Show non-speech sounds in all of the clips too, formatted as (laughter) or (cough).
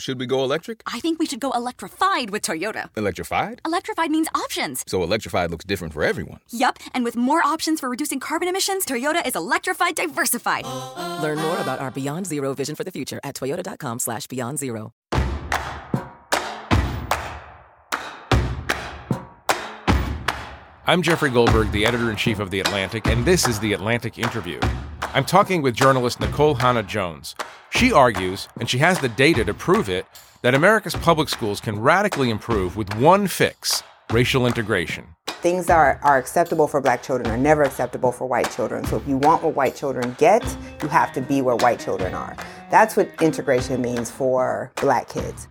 Should we go electric? I think we should go electrified with Toyota. Electrified? Electrified means options. So electrified looks different for everyone. Yup, and with more options for reducing carbon emissions, Toyota is electrified diversified. Learn more about our Beyond Zero vision for the future at toyota.com slash beyond zero. I'm Jeffrey Goldberg, the editor in chief of The Atlantic, and this is The Atlantic Interview. I'm talking with journalist Nikole Hannah-Jones. She argues, and she has the data to prove it, that America's public schools can radically improve with one fix racial integration. Things that are, are acceptable for black children are never acceptable for white children. So if you want what white children get, you have to be where white children are. That's what integration means for black kids.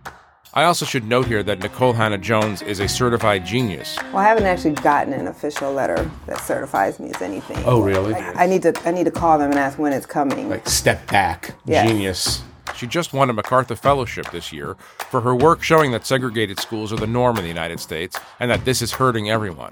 I also should note here that Nikole Hannah-Jones is a certified genius. Well, I haven't actually gotten an official letter that certifies me as anything. Oh, really? I, I need to I need to call them and ask when it's coming. Like step back, Yes. genius. She just won a MacArthur Fellowship this year for her work showing that segregated schools are the norm in the United States and that this is hurting everyone.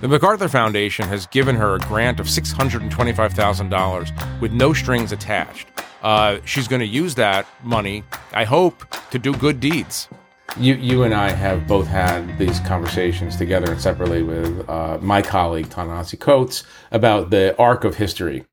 The MacArthur Foundation has given her a grant of $625,000 with no strings attached. Uh, she's going to use that money, I hope, to do good deeds. You, you and I have both had these conversations together and separately with uh, my colleague, Ta-Nehisi Coates, about the arc of history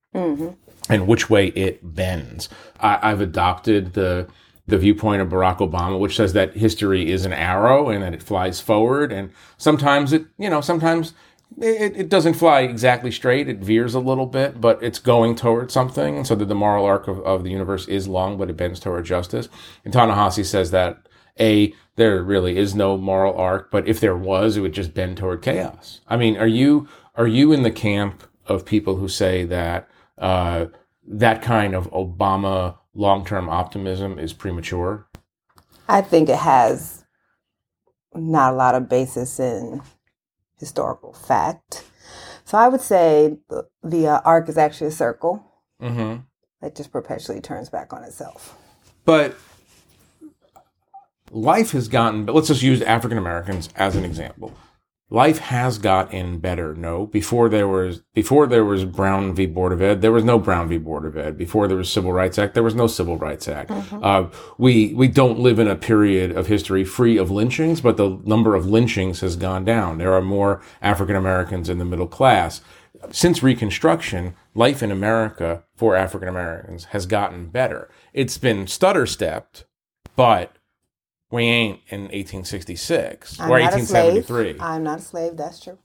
and which way it bends. I, I've adopted the the viewpoint of Barack Obama, which says that history is an arrow and that it flies forward, and sometimes it, you know, sometimes it, it doesn't fly exactly straight. It veers a little bit, but it's going towards something. So that the moral arc of, of the universe is long, but it bends toward justice. And Ta-Nehisi says that a there really is no moral arc, but if there was, it would just bend toward chaos. I mean, are you are you in the camp of people who say that uh, that kind of Obama long term optimism is premature? I think it has not a lot of basis in historical fact. So I would say the, the uh, arc is actually a circle Mm-hmm. that just perpetually turns back on itself. But life has gotten, but let's just use African Americans as an example. Life has gotten better. No, before there was before there was Brown v. Board of Ed, there was no Brown v. Board of Ed. Before there was Civil Rights Act, there was no Civil Rights Act. Uh, we we don't live in a period of history free of lynchings, but the number of lynchings has gone down. There are more African Americans in the middle class. Since Reconstruction, life in America for African Americans has gotten better. It's been stutter stepped, but we ain't in 1866 I'm or not a slave. 1873. I'm not a slave. That's true.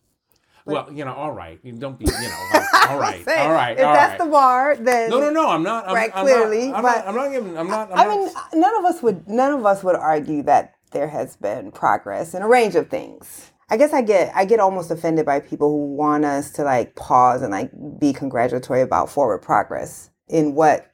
well, you know, all right. You don't be, you know, like, (laughs) all right, Saying, all right, If all that's right. the bar, then no, no, no. I'm not. I'm, Right, I'm clearly, Not, I'm, but- not, I'm not giving. I'm not. I'm I not, mean, none of us would none of us would argue that there has been progress in a range of things. I guess I get I get almost offended by people who want us to like pause and like be congratulatory about forward progress in what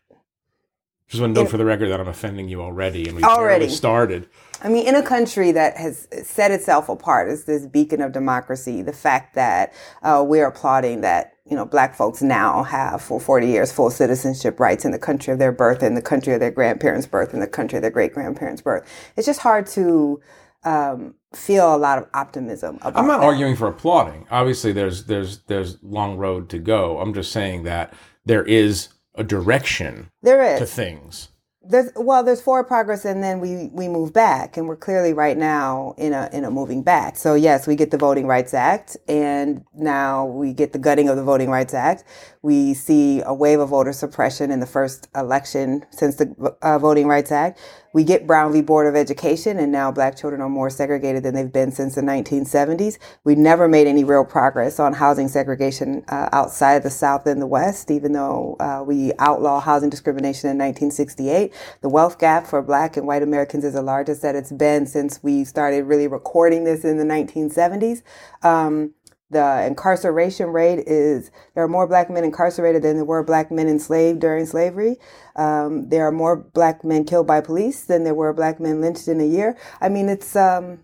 just want to note for the record that I'm offending you already, and we Already. started. I mean, in a country that has set itself apart as this beacon of democracy, the fact that uh, we're applauding that you know black folks now have for 40 years full citizenship rights in the country of their birth, in the country of their grandparents' birth, in the country of their great grandparents' birth. It's just hard to um, feel a lot of optimism about. I'm not that. arguing for applauding. Obviously, there's there's there's long road to go. I'm just saying that there is a direction There to is. things. There's well, there's forward progress, and then we we move back, and we're clearly right now in a in a moving back. So yes, we get the Voting Rights Act, and now we get the gutting of the Voting Rights Act. We see a wave of voter suppression in the first election since the uh, Voting Rights Act. We get Brown v. Board of Education, and now black children are more segregated than they've been since the 1970s. We never made any real progress on housing segregation uh, outside the South and the West, even though uh, we outlaw housing discrimination in 1968. The wealth gap for black and white Americans is the largest that it's been since we started really recording this in the 1970s. Um, the incarceration rate is there are more black men incarcerated than there were black men enslaved during slavery. Um, there are more black men killed by police than there were black men lynched in a year. I mean, it's um,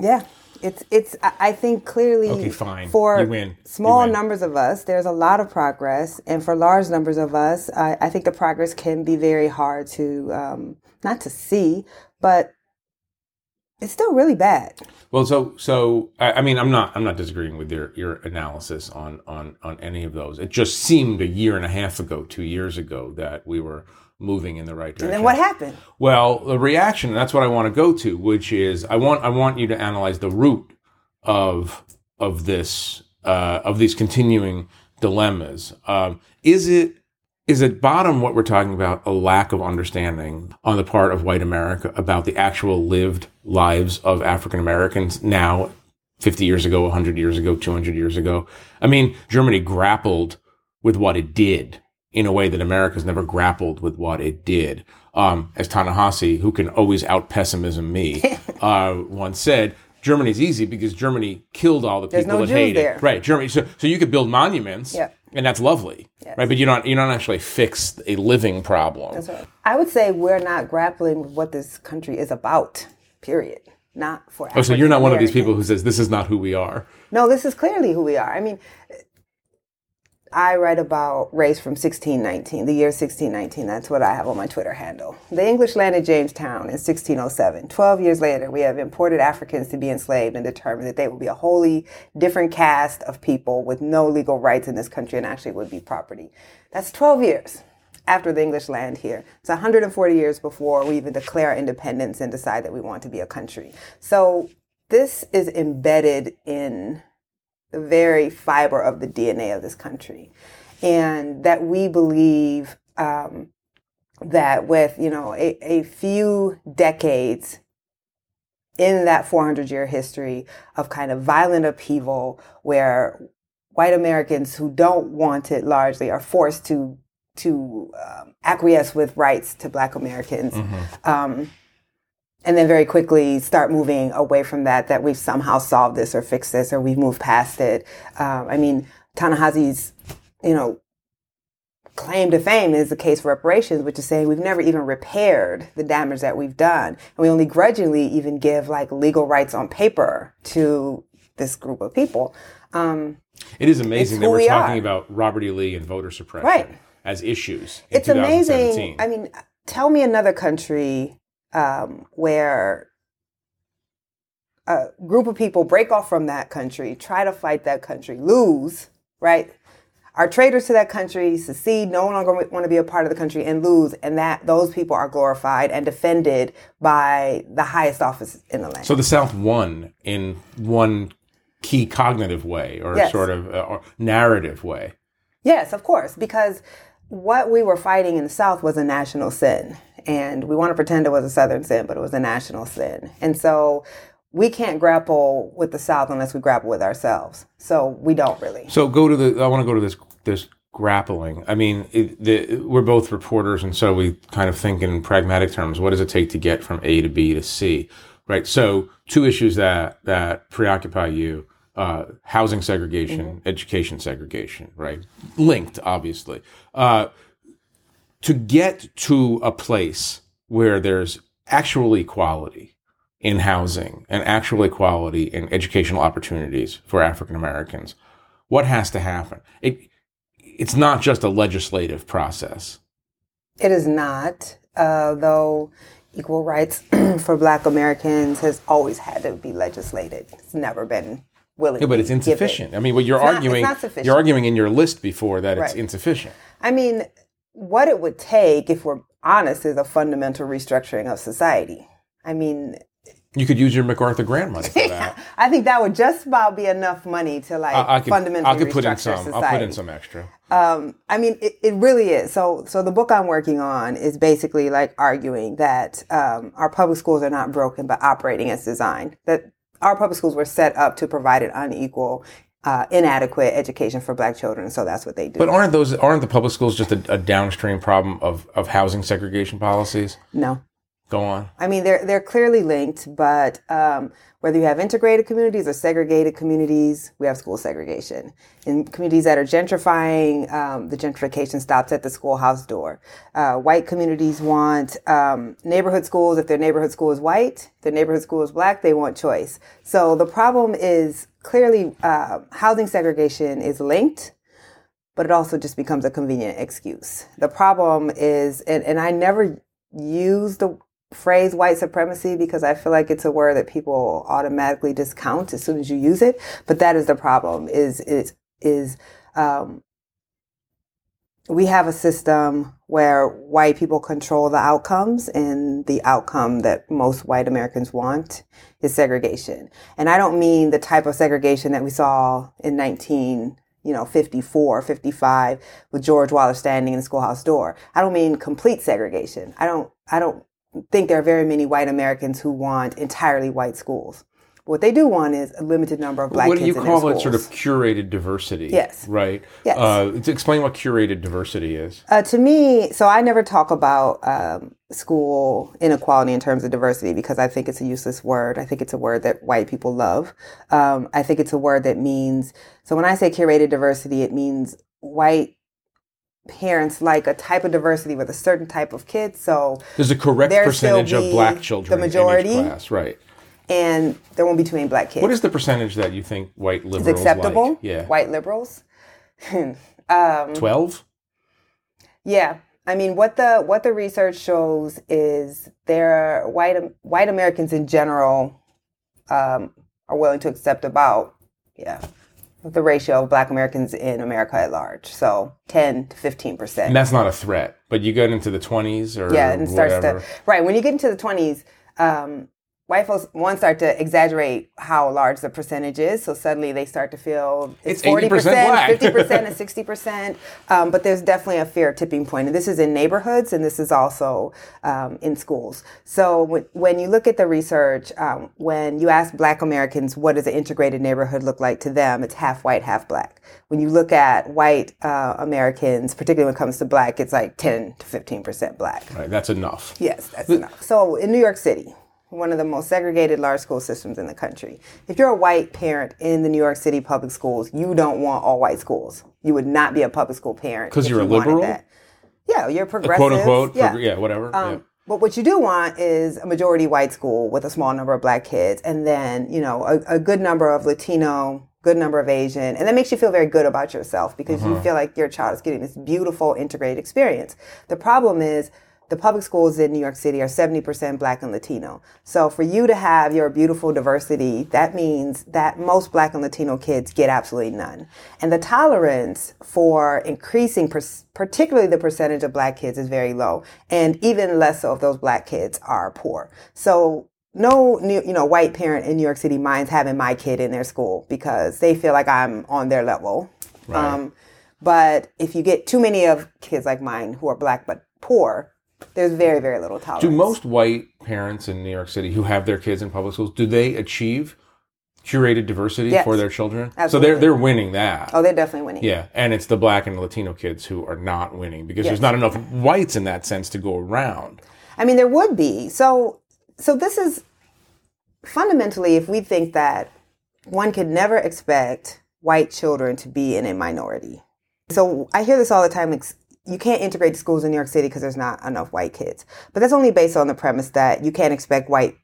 yeah, it's it's. I think clearly Okay, fine. for win. Small numbers of us, there's a lot of progress, and for large numbers of us, I, I think the progress can be very hard to um, not to see, but it's still really bad. Well, so so I, I mean, I'm not I'm not disagreeing with your your analysis on on on any of those. It just seemed a year and a half ago, two years ago, that we were moving in the right direction. And then what happened? Well, the reaction, and that's what I want to go to, which is I want I want you to analyze the root of of this uh, of these continuing dilemmas. Um, is it is at bottom what we're talking about a lack of understanding on the part of white America about the actual lived lives of African Americans now, 50 years ago, 100 years ago, 200 years ago? I mean, Germany grappled with what it did in a way that America's never grappled with what it did. Um, as Ta-Nehisi, who can always out pessimism me, (laughs) uh, once said, Germany's easy because Germany killed all the people no that Jews hated. there. Right, Germany. So, so you could build monuments, Yeah. And that's lovely, right? But you don't you don't actually fix a living problem. That's right. I would say we're not grappling with what this country is about. Period. Not for. Oh, so you're not one of these people who says this is not who we are. No, this is clearly who we are. I mean, I write about race from 1619, the year 1619. That's what I have on my Twitter handle. The English landed Jamestown in 1607. Twelve years later, we have imported Africans to be enslaved and determined that they will be a wholly different caste of people with no legal rights in this country and actually would be property. That's 12 years after the English land here. It's 140 years before we even declare our independence and decide that we want to be a country. So this is embedded in the very fiber of the DNA of this country. And that we believe um, that with, you know, a, a few decades in that 400 year history of kind of violent upheaval where white Americans who don't want it largely are forced to to um, acquiesce with rights to black Americans. Um, and then very quickly start moving away from that, that we've somehow solved this or fixed this or we've moved past it. Um, I mean, Ta-Nehisi's, you know, claim to fame is the case for reparations, which is saying we've never even repaired the damage that we've done. And we only grudgingly even give like legal rights on paper to this group of people. Um, It is amazing that we're we talking are. about Robert E. Lee and voter suppression Right. as issues. In it's amazing. I mean, tell me another country um, where a group of people break off from that country, try to fight that country, lose, right? Are traitors to that country, secede, no longer want to be a part of the country, and lose, and that those people are glorified and defended by the highest office in the land. So the South won in one key cognitive way, or Yes. sort of uh, or narrative way. Yes, of course, because what we were fighting in the South was a national sin. And we want to pretend it was a Southern sin, but it was a national sin. And so we can't grapple with the South unless we grapple with ourselves. So we don't really. So go to the. I want to go to this this grappling. I mean, it, the, we're both reporters, and so we kind of think in pragmatic terms. What does it take to get from A to B to C? Right. So two issues that that preoccupy you: uh, housing segregation, education segregation. Right. Linked, obviously. Uh, to get to a place where there's actual equality in housing and actual equality in educational opportunities for African Americans, what has to happen? It, it's not just a legislative process. It is not, uh, though equal rights (clears throat) for Black Americans has always had to be legislated. It's never been willing. Yeah, but it's insufficient. I mean, what you're It's not- arguing, not sufficient. you're arguing in your list before that it's insufficient. I mean, what it would take, if we're honest, is a fundamental restructuring of society. I mean, You could use your MacArthur grant money for (laughs) that. I think that would just about be enough money to like I, I could, fundamentally I could put in some. society. I'll put in some extra. Um, I mean, it, it really is. So, so the book I'm working on is basically like arguing that um, our public schools are not broken, but operating as designed. That our public schools were set up to provide an unequal, uh, inadequate education for Black children. So that's what they do. But aren't those aren't the public schools just a, a downstream problem of, of housing segregation policies? no, Go on. I mean, they're they're clearly linked, but um, whether you have integrated communities or segregated communities, we have school segregation. In communities that are gentrifying, um, the gentrification stops at the schoolhouse door. Uh, white communities want um, neighborhood schools. If their neighborhood school is white, their neighborhood school is black, they want choice. So the problem is clearly uh, housing segregation is linked but it also just becomes a convenient excuse. The problem is, and, and I never use the phrase white supremacy because I feel like it's a word that people automatically discount as soon as you use it. But that is the problem. Is is is um, we have a system where white people control the outcomes and the outcome that most white Americans want is segregation. And I don't mean the type of segregation that we saw in 19 you know 54 55 with George Wallace standing in the schoolhouse door. I don't mean complete segregation. I don't I don't think there are very many white Americans who want entirely white schools. What they do want is a limited number of black what do you call it? Sort of curated diversity. Yes. Right. Yes. Uh, to explain what curated diversity is. Uh, to me, so I never talk about um, school inequality in terms of diversity because I think it's a useless word. I think it's a word that white people love. Um, I think it's a word that means, so when I say curated diversity, it means white parents like a type of diversity with a certain type of kids. So, There's a correct percentage of black the children majority. in each class. Right. and there won't be too many black kids. What is the percentage that you think white liberals is acceptable? like? Yeah. White liberals? (laughs) um, Twelve. Yeah. I mean, what the what the research shows is there are white white Americans in general um, are willing to accept about yeah the ratio of Black Americans in America at large. So ten to fifteen percent. And that's not a threat, but you get into the twenties or Yeah, and it starts whatever. to right when you get into the twenties. Um, white folks one start to exaggerate how large the percentage is, so suddenly they start to feel It's it's forty 80% fifty percent, (laughs) and sixty percent. Um, but there's definitely a fair tipping point, and this is in neighborhoods, and this is also um, in schools. So when, when you look at the research, um, when you ask Black Americans what does an integrated neighborhood look like to them, it's half white, half black. When you look at white uh, Americans, particularly when it comes to black, it's like ten to fifteen percent black. Right. That's enough. Yes, that's enough. So in New York City, one of the most segregated large school systems in the country, if you're a white parent in the New York City public schools, you don't want all white schools. You would not be a public school parent because you're a you wanted liberal? that. Yeah, you're A progressive. quote unquote. Yeah. prog- yeah whatever. Um, yeah. But what you do want is a majority white school with a small number of black kids, and then you know a, a good number of Latino, good number of Asian, and that makes you feel very good about yourself because Uh-huh. you feel like your child is getting this beautiful integrated experience. The problem is the public schools in New York City are 70% black and Latino. So for you to have your beautiful diversity, that means that most black and Latino kids get absolutely none. And the tolerance for increasing, per- particularly the percentage of black kids, is very low. And even less so if those black kids are poor. So no new, you know, white parent in New York City minds having my kid in their school because they feel like I'm on their level. Um, but if you get too many of kids like mine who are black but poor, there's very, very little tolerance. Do most white parents in New York City who have their kids in public schools do they achieve curated diversity Yes. for their children? So they're they're winning that. Oh, they're definitely winning. Yeah, and it's the black and Latino kids who are not winning because Yes. there's not enough whites in that sense to go around. I mean, there would be. So, so this is fundamentally, if we think that one could never expect white children to be in a minority. So I hear this all the time. You can't integrate schools in New York City because there's not enough white kids. But that's only based on the premise that you can't expect white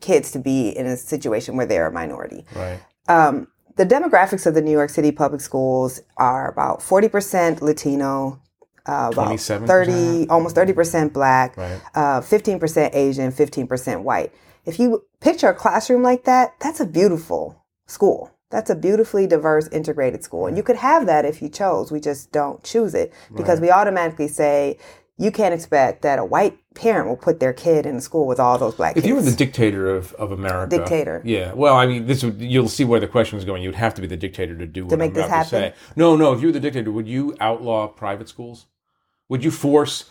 kids to be in a situation where they're a minority. Right. Um, the demographics of the New York City public schools are about 40% Latino, uh, about 27%? 30, almost 30% black, Right. uh, 15% Asian, 15% white. If you picture a classroom like that, that's a beautiful school. That's a beautifully diverse, integrated school. And you could have that if you chose. We just don't choose it because we automatically say you can't expect that a white parent will put their kid in a school with all those black If kids. If you were the dictator of, of America, Dictator. yeah. Well, I mean, this would you'll see where the question is going. You'd have to be the dictator to do what make I'm this to say. No, no. If you were the dictator, would you outlaw private schools? Would you force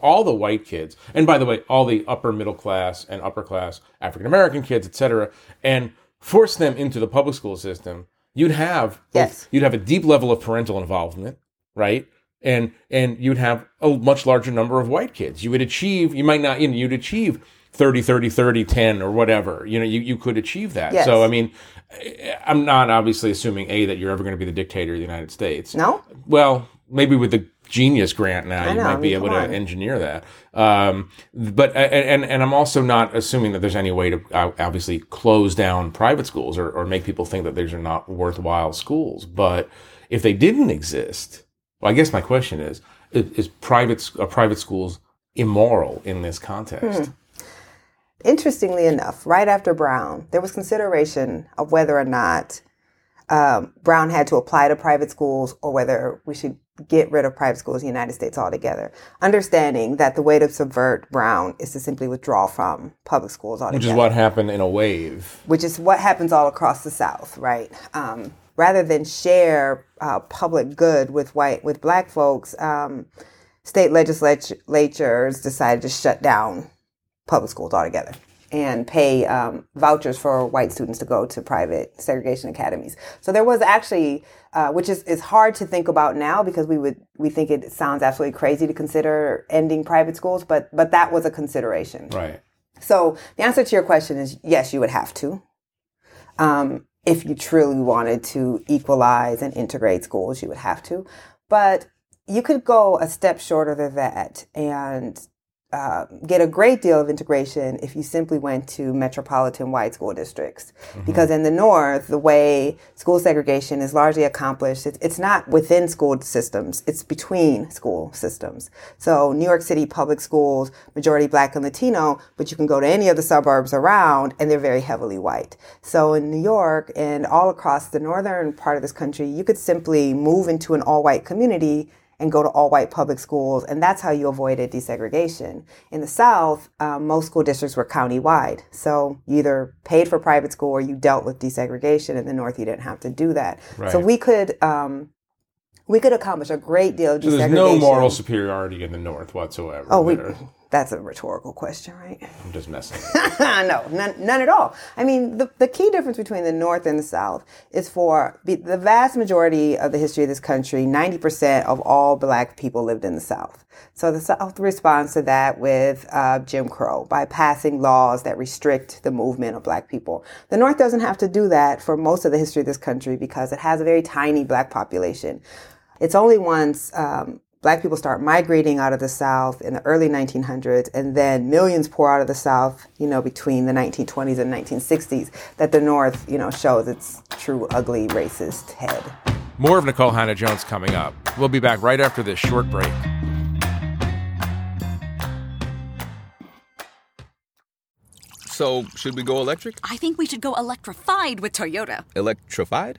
all the white kids, and by the way, all the upper middle class and upper class African American kids, etc., and force them into the public school system? You'd have Yes. You'd have a deep level of parental involvement, right? And and you'd have a much larger number of white kids. You would achieve. You might not. You know, you'd achieve 30, 30, 30, 10 or whatever. You know, you, you could achieve that. Yes. So I mean, eh, I'm not obviously assuming a that you're ever going to be the dictator of the United States. no? Well, maybe with the Genius Grant now, you know, might I be mean, able to on. engineer that. Um, but and and I'm also not assuming that there's any way to uh, obviously close down private schools or, or make people think that these are not worthwhile schools. But if they didn't exist, well, I guess my question is: Is, is private are private schools immoral in this context? Hmm. Interestingly enough, right after Brown, there was consideration of whether or not um, Brown had to apply to private schools or whether we should get rid of private schools in the United States altogether, understanding that the way to subvert Brown is to simply withdraw from public schools altogether. Which is what happened in a wave. Which is what happens all across the South, right? Um, rather than share uh, public good with white with black folks, um, state legislatures decided to shut down public schools altogether and pay um, vouchers for white students to go to private segregation academies. So there was actually, uh, which is, is hard to think about now because we would we think it sounds absolutely crazy to consider ending private schools, but but that was a consideration. Right. So the answer to your question is yes, you would have to. Um, if you truly wanted to equalize and integrate schools, you would have to. But you could go a step shorter than that and uh, get a great deal of integration if you simply went to metropolitan white school districts. Mm-hmm. Because in the North, the way school segregation is largely accomplished, it's, it's, not within school systems, it's between school systems. So New York City public schools, majority black and Latino, but you can go to any of the suburbs around and they're very heavily white. So in New York and all across the northern part of this country, you could simply move into an all white community and go to all white public schools. And that's how you avoided desegregation. In the South, um, most school districts were county wide. So you either paid for private school or you dealt with desegregation. In the North, you didn't have to do that. Right. So we could. Um, we could accomplish a great deal of desegregation. So there's no moral superiority in the North whatsoever. Oh, we, that's a rhetorical question, right? I'm just messing. (laughs) no, none, none at all. I mean, the, the key difference between the North and the South is for the vast majority of the history of this country, 90% of all black people lived in the South. So the South responds to that with uh, Jim Crow by passing laws that restrict the movement of black people. The North doesn't have to do that for most of the history of this country because it has a very tiny black population. It's only once um, black people start migrating out of the South in the early 1900s, and then millions pour out of the South, you know, between the 1920s and 1960s, that the North, you know, shows its true ugly racist head. More of Nikole Hannah-Jones coming up. We'll be back right after this short break. So, should we go electric? I think we should go electrified with Toyota. Electrified?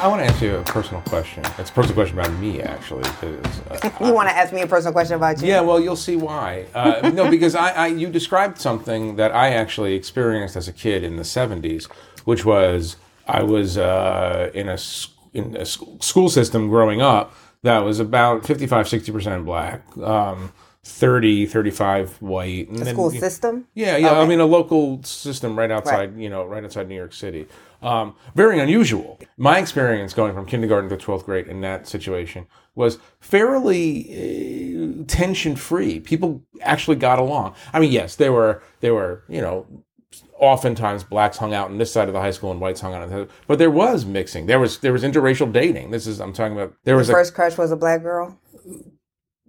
I want to ask you a personal question. It's a personal question about me, actually. Uh, (laughs) you want to ask me a personal question about you? Yeah, well, you'll see why. Uh, no, because I, I, you described something that I actually experienced as a kid in the '70s, which was I was uh, in a in a school system growing up that was about 55, 60 percent black. Um, 30, 35 white. And then, school system? Yeah, yeah. Okay. I mean, a local system right outside, right. you know, right outside New York City. Um, very unusual. My experience going from kindergarten to 12th grade in that situation was fairly uh, tension free. People actually got along. I mean, yes, there were, there were, you know, oftentimes blacks hung out on this side of the high school and whites hung out on the other. But there was mixing. There was, there was interracial dating. This is, I'm talking about, there the was first a, crush was a black girl?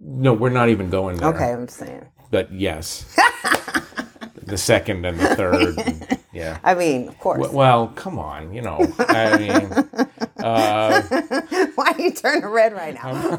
No, we're not even going there. Okay, I'm saying. But yes. (laughs) the second and the third. (laughs) yeah. I mean, of course. W- well, come on, you know. I mean, (laughs) uh, why are you turning red right now?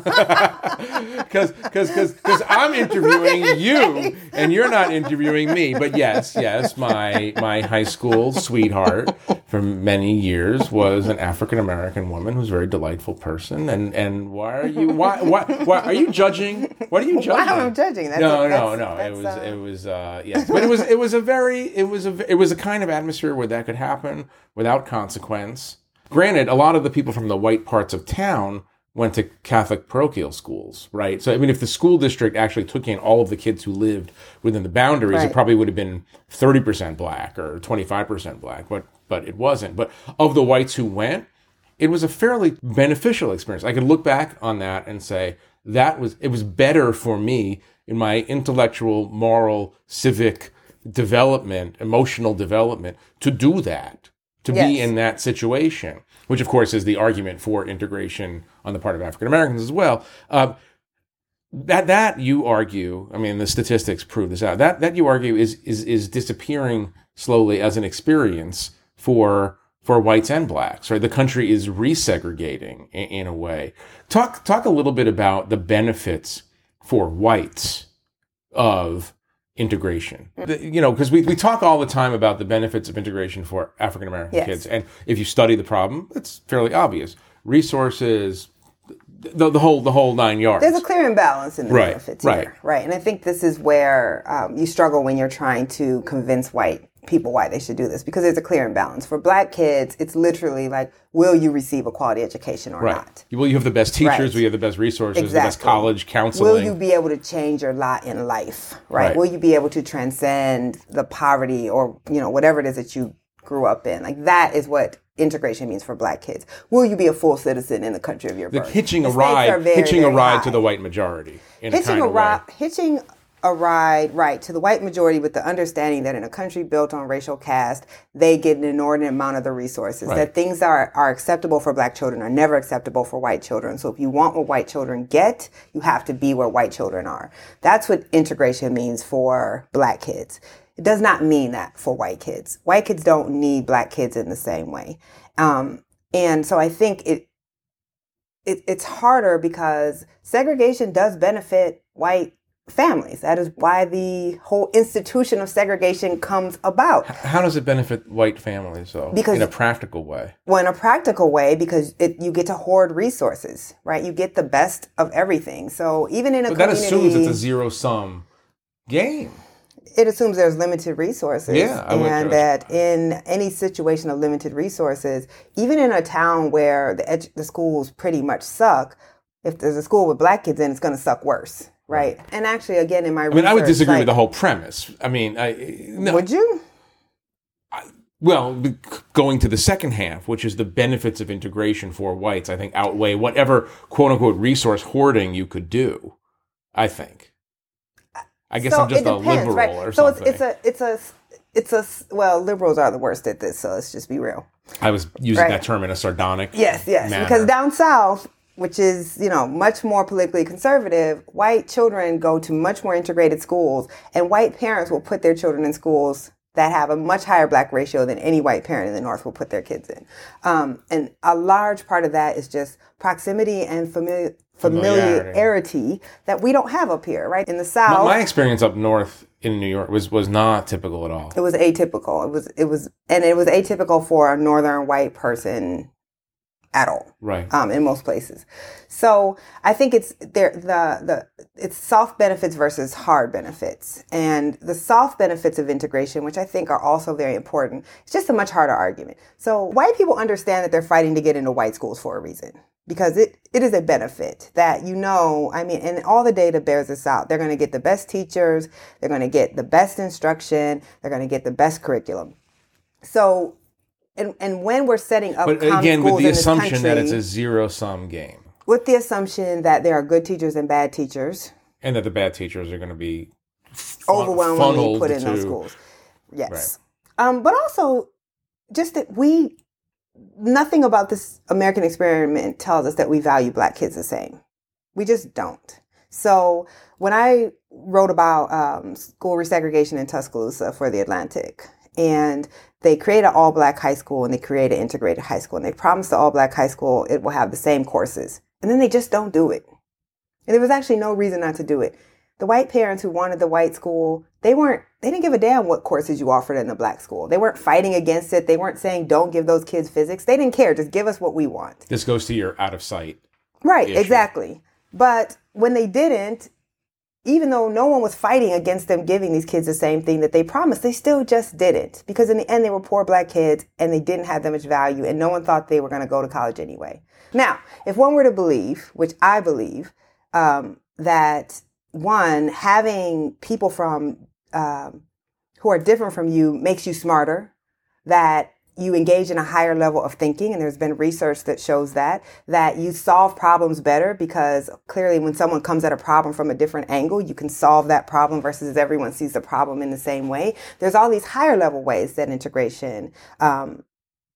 Because (laughs) because I'm interviewing (laughs) you and you're not interviewing me. But yes, yes, my my high school sweetheart for many years was an African American woman who's a very delightful person. And and why are you why why, why are you judging? What are you judging? Why am judging? That's no, a, no, no. It was uh... it was uh, yes, but it was it was a very it was a it was a kind of atmosphere where that could happen without consequence. Granted, a lot of the people from the white parts of town went to Catholic parochial schools, right? So, I mean, if the school district actually took in all of the kids who lived within the boundaries, right. it probably would have been 30% black or 25% black, but, but it wasn't. But of the whites who went, it was a fairly beneficial experience. I could look back on that and say, that was, it was better for me in my intellectual, moral, civic development, emotional development to do that to Yes. be in that situation, which of course is the argument for integration on the part of African Americans as well. Uh, that that you argue, I mean, the statistics prove this out. That that you argue is is is disappearing slowly as an experience for for whites and blacks. Right, the country is resegregating in, in a way. Talk talk a little bit about the benefits for whites of integration. The- you know, because we, we talk all the time about the benefits of integration for African American Yes. kids. And if you study the problem, it's fairly obvious. Resources, the, the whole the whole nine yards. There's a clear imbalance in the Right, benefits right. here, right? And I think this is where um, you struggle when you're trying to convince white people why they should do this because there's a clear imbalance. For black kids, it's literally like, will you receive a quality education or right. not? Will you have the best teachers, Right. we have the best resources, the best college counseling. Will you be able to change your lot in life, right? Right. Will you be able to transcend the poverty or, you know, whatever it is that you grew up in? Like that is what integration means for black kids. Will you be a full citizen in the country of your the birth? hitching The a ride, very, hitching a ride high. to the white majority in a hitching a ride, hitching a ride right to the white majority with the understanding that in a country built on racial caste, they get an inordinate amount of the resources. Right. That things are, are acceptable for black children are never acceptable for white children. So if you want what white children get, you have to be where white children are. That's what integration means for black kids. It does not mean that for white kids. White kids don't need black kids in the same way. Um, and so I think it it, it's harder because segregation does benefit white families. That is why the whole institution of segregation comes about. How does it benefit white families, though, Because- in a practical way? Well, in a practical way, because it, you get to hoard resources, right? You get the best of everything. So even in a But that assumes it's a zero sum game. it assumes there's limited resources. Yeah, and that in any situation of limited resources, even in a town where the edu- the schools pretty much suck, if there's a school with black kids in, it's going to suck worse, right? And actually, again, in my I mean, I would disagree like- with the whole premise. I mean, I no, Would you? well, going to the second half, which is the benefits of integration for whites, I think outweigh whatever quote unquote resource hoarding you could do. I think. I guess so I'm just it a depends, liberal right? or so something. it's it's a it's a it's a well, liberals are the worst at this. So let's just be real. I was using Right. that term in a sardonic. Yes, yes. manner. Because down south, which is, you know, much more politically conservative, white children go to much more integrated schools and white parents will put their children in schools that have a much higher black ratio than any white parent in the north will put their kids in. Um, and a large part of that is just proximity and famili- Familiarity. familiarity that we don't have up here, right? In the My, south, my experience up north in New York was was not typical at all. it was atypical. It was it was and it was atypical for a northern white person at all. Right. Um, in most places. So I think it's there the the it's soft benefits versus hard benefits. And the soft benefits of integration, which I think are also very important, it's just a much harder argument. So white people understand that they're fighting to get into white schools for a reason. Because it, it is a benefit that you know, I mean, and all the data bears this out. They're going to get the best teachers, they're going to get the best instruction, they're going to get the best curriculum. So, and, and when we're setting up, But again, with the assumption that it's a zero sum game with the assumption that there are good teachers and bad teachers, and that the bad teachers are going to be fun- overwhelmingly funneled put in those schools. Yes. Um, but also, just that we, nothing about this American experiment tells us that we value black kids the same. We just don't. So when I wrote about um, school resegregation in Tuscaloosa for the Atlantic, and they create an all black high school and they create an integrated high school, and they promise the all black high school it will have the same courses, and then they just don't do it. And there was actually no reason not to do it. The white parents who wanted the white school, they weren't, they didn't give a damn what courses you offered in the black school. They weren't fighting against it. They weren't saying, don't give those kids physics. They didn't care. Just give us what we want. This goes to your out of sight. Right, issue. exactly. But when they didn't, even though no one was fighting against them giving these kids the same thing that they promised, they still just didn't. Because in the end, they were poor black kids and they didn't have that much value, and no one thought they were going to go to college anyway. Now, if one were to believe, which I believe, um, that one, having people from um, who are different from you makes you smarter, that you engage in a higher level of thinking and there's been research that shows that that you solve problems better because clearly when someone comes at a problem from a different angle you can solve that problem versus everyone sees the problem in the same way there's all these higher level ways that integration um,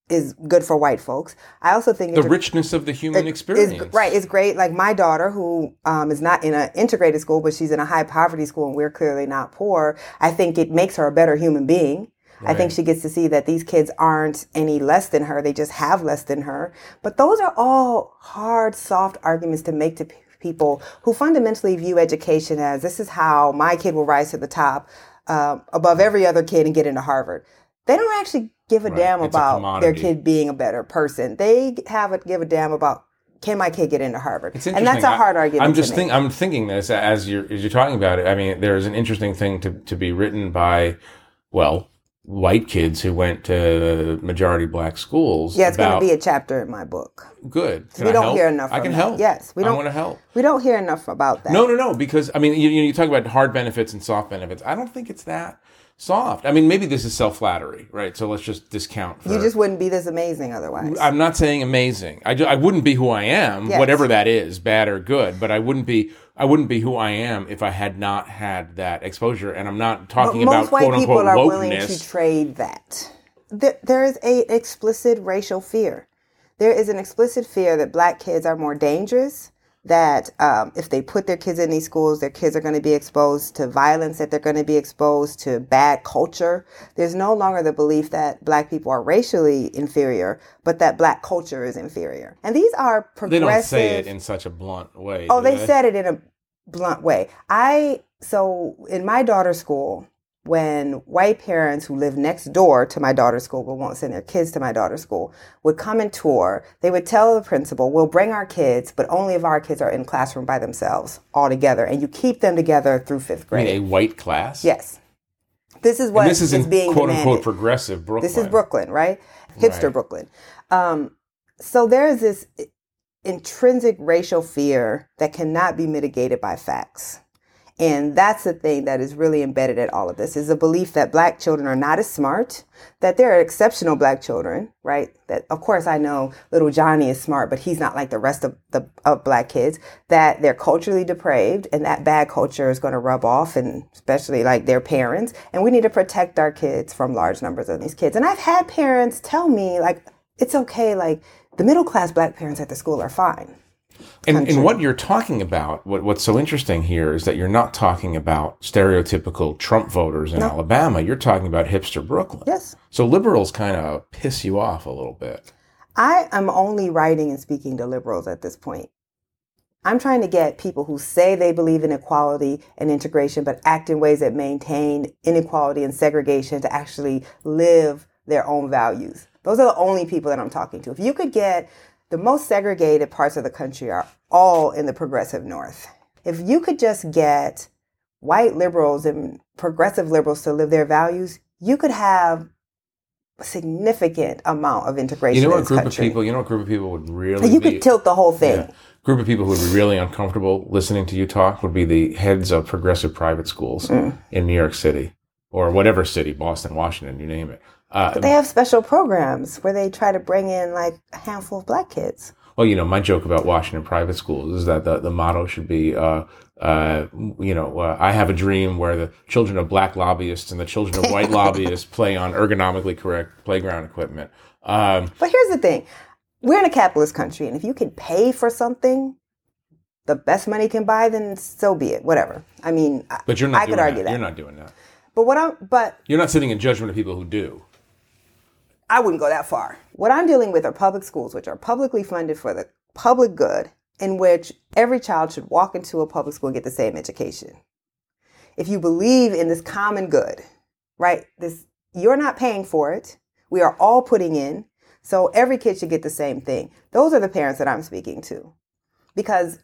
is good for white folks. I also think The inter- richness of the human is- experience. right. It's great. Like my daughter, who um, is not in an integrated school, but she's in a high poverty school, and we're clearly not poor. I think it makes her a better human being. I think she gets to see that these kids aren't any less than her; they just have less than her. But those are all hard, soft arguments to make to p- people who fundamentally view education as this is how my kid will rise to the top uh, above every other kid and get into Harvard. They don't actually give a Right. damn It's a about their kid being a better person. They have a give a damn about can my kid get into Harvard? It's and that's a hard argument. I'm just think I'm thinking this as you're as you're talking about it. I mean, there's an interesting thing to to be written by, well, white kids who went to majority black schools. Yeah, it's going to be a chapter in my book. good. Can we I don't help? hear enough I can that. help. Yes, we don't- want to help. We don't hear enough about that. No, no, no. Because I mean, you, you talk about hard benefits and soft benefits. I don't think it's that soft. I mean, maybe this is self flattery, right? So let's just discount. For, you just wouldn't be this amazing otherwise. I'm not saying amazing. I, I wouldn't be who I am, Yes. whatever that is, bad or good. But I wouldn't be I wouldn't be who I am if I had not had that exposure. And I'm not talking but talking most white people are willing to trade that. There, there is a explicit racial fear. There is an explicit fear that black kids are more dangerous. That um, if they put their kids in these schools, their kids are going to be exposed to violence. That they're going to be exposed to bad culture. There's no longer the belief that black people are racially inferior, but that black culture is inferior. And these are progressive. they don't say it in such a blunt way. Oh, do they said it in a blunt way. I so in my daughter's school, when white parents who live next door to my daughter's school but won't send their kids to my daughter's school would come and tour, they would tell the principal, "We'll bring our kids, but only if our kids are in classroom by themselves, all together, and you keep them together through fifth grade." a white class. yes, this is And what this is in being quote demanded. unquote progressive Brooklyn. This is Brooklyn, right? Hipster Right. Brooklyn. Um, so there is this intrinsic racial fear that cannot be mitigated by facts. And that's the thing that is really embedded at all of this is a belief that black children are not as smart, that there are exceptional black children, right? That of course I know little Johnny is smart, but he's not like the rest of the of black kids, that they're culturally depraved and that bad culture is going to rub off and especially like their parents. And we need to protect our kids from large numbers of these kids. And I've had parents tell me like it's okay, like the middle class black parents at the school are fine. And, and what you're talking about, what, what's so interesting here is that you're not talking about stereotypical Trump voters in Alabama. You're talking about hipster Brooklyn. Yes. So liberals kind of piss you off a little bit. I am only writing and speaking to liberals at this point. I'm trying to get people who say they believe in equality and integration, but act in ways that maintain inequality and segregation to actually live their own values. Those are the only people that I'm talking to. If you could get the most segregated parts of the country are all in the progressive North. If you could just get white liberals and progressive liberals to live their values, you could have a significant amount of integration. You know in what this group country. of people? You know what group of people would really You be, could tilt the whole thing. yeah, group of people who would be really uncomfortable listening to you talk would be the heads of progressive private schools Mm. in New York City or whatever city, Boston, Washington, you name it. Uh, They have special programs where they try to bring in like a handful of black kids. Well, you know, my joke about Washington private schools is that the, the motto should be, uh, uh, you know, uh, I have a dream where the children of black lobbyists and the children of white (laughs) lobbyists play on ergonomically correct playground equipment. Um, But here's the thing we're in a capitalist country, and if you can pay for something the best money can buy, then so be it. Whatever. I mean, but you're not I could argue that. You're not doing that. But what I'm, but You're not sitting in judgment of people who do. I wouldn't go that far. What I'm dealing with are public schools, which are publicly funded for the public good, in which every child should walk into a public school and get the same education. If you believe in this common good, right? This you're not paying for it. We are all putting in. So every kid should get the same thing. Those are the parents that I'm speaking to. Because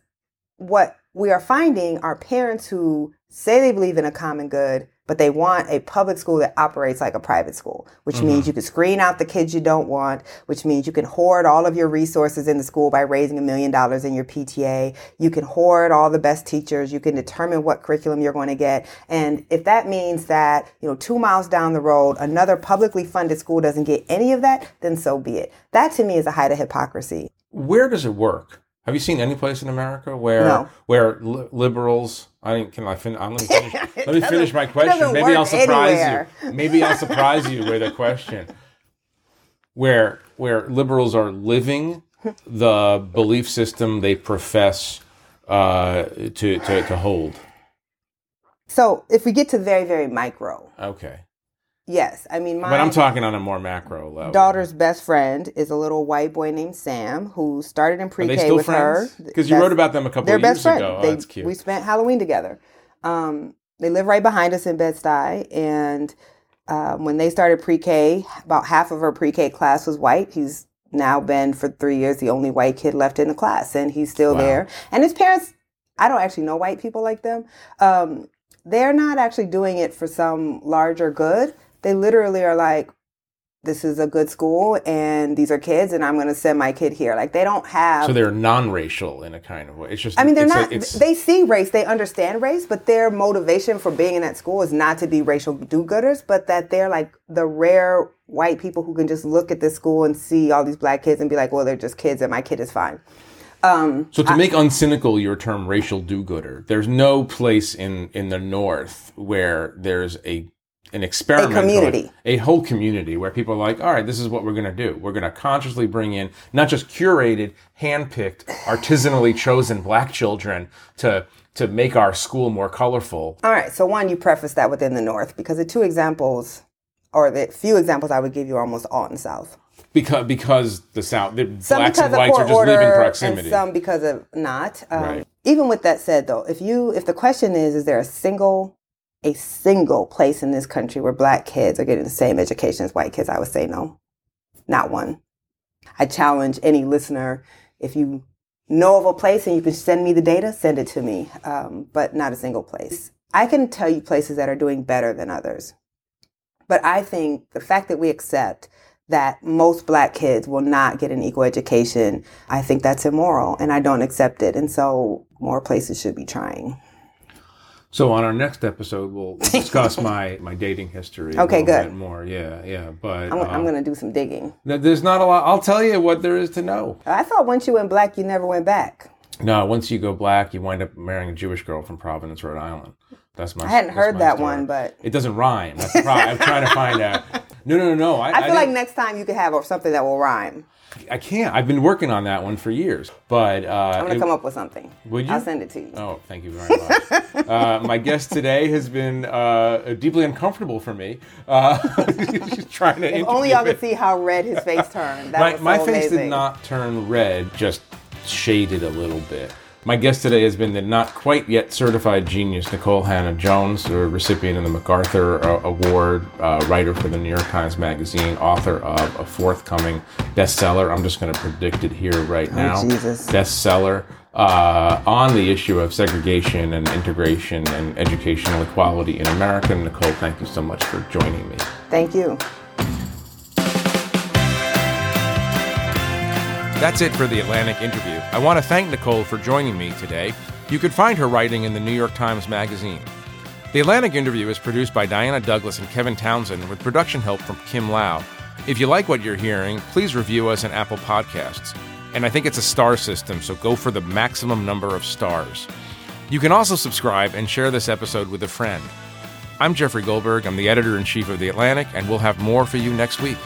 what we are finding are parents who say they believe in a common good, but they want a public school that operates like a private school, which mm-hmm. means you can screen out the kids you don't want, which means you can hoard all of your resources in the school by raising a million dollars in your PTA. You can hoard all the best teachers. You can determine what curriculum you're going to get. And if that means that, you know, two miles down the road, another publicly funded school doesn't get any of that, then so be it. That to me is a height of hypocrisy. Where does it work? Have you seen any place in America where No. where li- liberals? I mean, can I fin- I'm (laughs) let me finish, let me finish my question. Maybe I'll surprise anywhere. you. Maybe I'll surprise you with a question. where where liberals are living the belief system they profess uh, to, to to hold. So if we get to very, very micro, Okay, yes. I mean, my but I'm talking on a more macro level. daughter's best friend is a little white boy named Sam who started in pre-K they still with friends? her. Because you wrote about them a couple of years best friends. ago. Oh, They- that's cute. We spent Halloween together. Um, they live right behind us in Bed-Stuy, and um, when they started pre-K, about half of her pre-K class was white. He's now been for three years the only white kid left in the class, and he's still Wow. there. And his parents, I don't actually know white people like them. Um, they're not actually doing it for some larger good. They literally are like, this is a good school and these are kids and I'm going to send my kid here. Like they don't have so they're non-racial in a kind of way. It's just I mean, they're it's a- not. they see race, they understand race, but their motivation for being in that school is not to be racial do-gooders, but that they're like the rare white people who can just look at this school and see all these black kids and be like, "Well, they're just kids, and my kid is fine." Um, So to make uncynical your term racial do-gooder, there's no place in in the North where there's a an experiment, going- community. a whole community where people are like, all right, this is what we're going to do. We're going to consciously bring in not just curated, handpicked, artisanally chosen black children to to make our school more colorful. all right. So one, you preface that within the North because the two examples, or the few examples I would give you, are almost all in the South. Because because the South, the Some blacks and whites are just order, living and proximity. some because of not. Um, Right. Even with that said, though, if you if the question is, is there a single a single place in this country where black kids are getting the same education as white kids? I would say no, not one. I challenge any listener if you know of a place and you can send me the data, send it to me. Um, but not a single place. I can tell you places that are doing better than others. But I think the fact that we accept that most black kids will not get an equal education, I think that's immoral and I don't accept it. And so more places should be trying. So on our next episode, we'll discuss (laughs) my my dating history. A Okay, little good. Bit more, yeah, yeah. But I'm, I'm um, going to do some digging. there's not a lot. I'll tell you what there is to know. I thought once you went black, you never went back. No, once you go black, you wind up marrying a Jewish girl from Providence, Rhode Island. That's my. I hadn't heard that story. one, but it doesn't rhyme. That's the problem. I'm trying to find out. (laughs) No, no, no, no. I, I feel like next time you could have something that will rhyme. I can't. I've been working on that one for years, but uh, I'm going it- to come up with something. Would you? I'll send it to you. Oh, thank you very much. (laughs) uh, my guest today has been uh, deeply uncomfortable for me. Uh, (laughs) trying to If only y'all could see how red his face turned. That my, was so my face did not turn red, just shaded a little bit. My guest today has been the not quite yet certified genius Nikole Hannah-Jones, a recipient of the MacArthur uh, Award, uh, writer for the New York Times Magazine, author of a forthcoming bestseller. I'm just going to predict it here right now. Oh, Jesus. Bestseller uh, on the issue of segregation and integration and educational equality in America. Nikole, thank you so much for joining me. Thank you. That's it for the Atlantic interview. I want to thank Nikole for joining me today. You can find her writing in the New York Times Magazine. The Atlantic interview is produced by Diana Douglas and Kevin Townsend with production help from Kim Lau. If you like what you're hearing, please review us on Apple Podcasts. And I think it's a star system, so go for the maximum number of stars. You can also subscribe and share this episode with a friend. I'm Jeffrey Goldberg. I'm the editor in chief of The Atlantic, and we'll have more for you next week.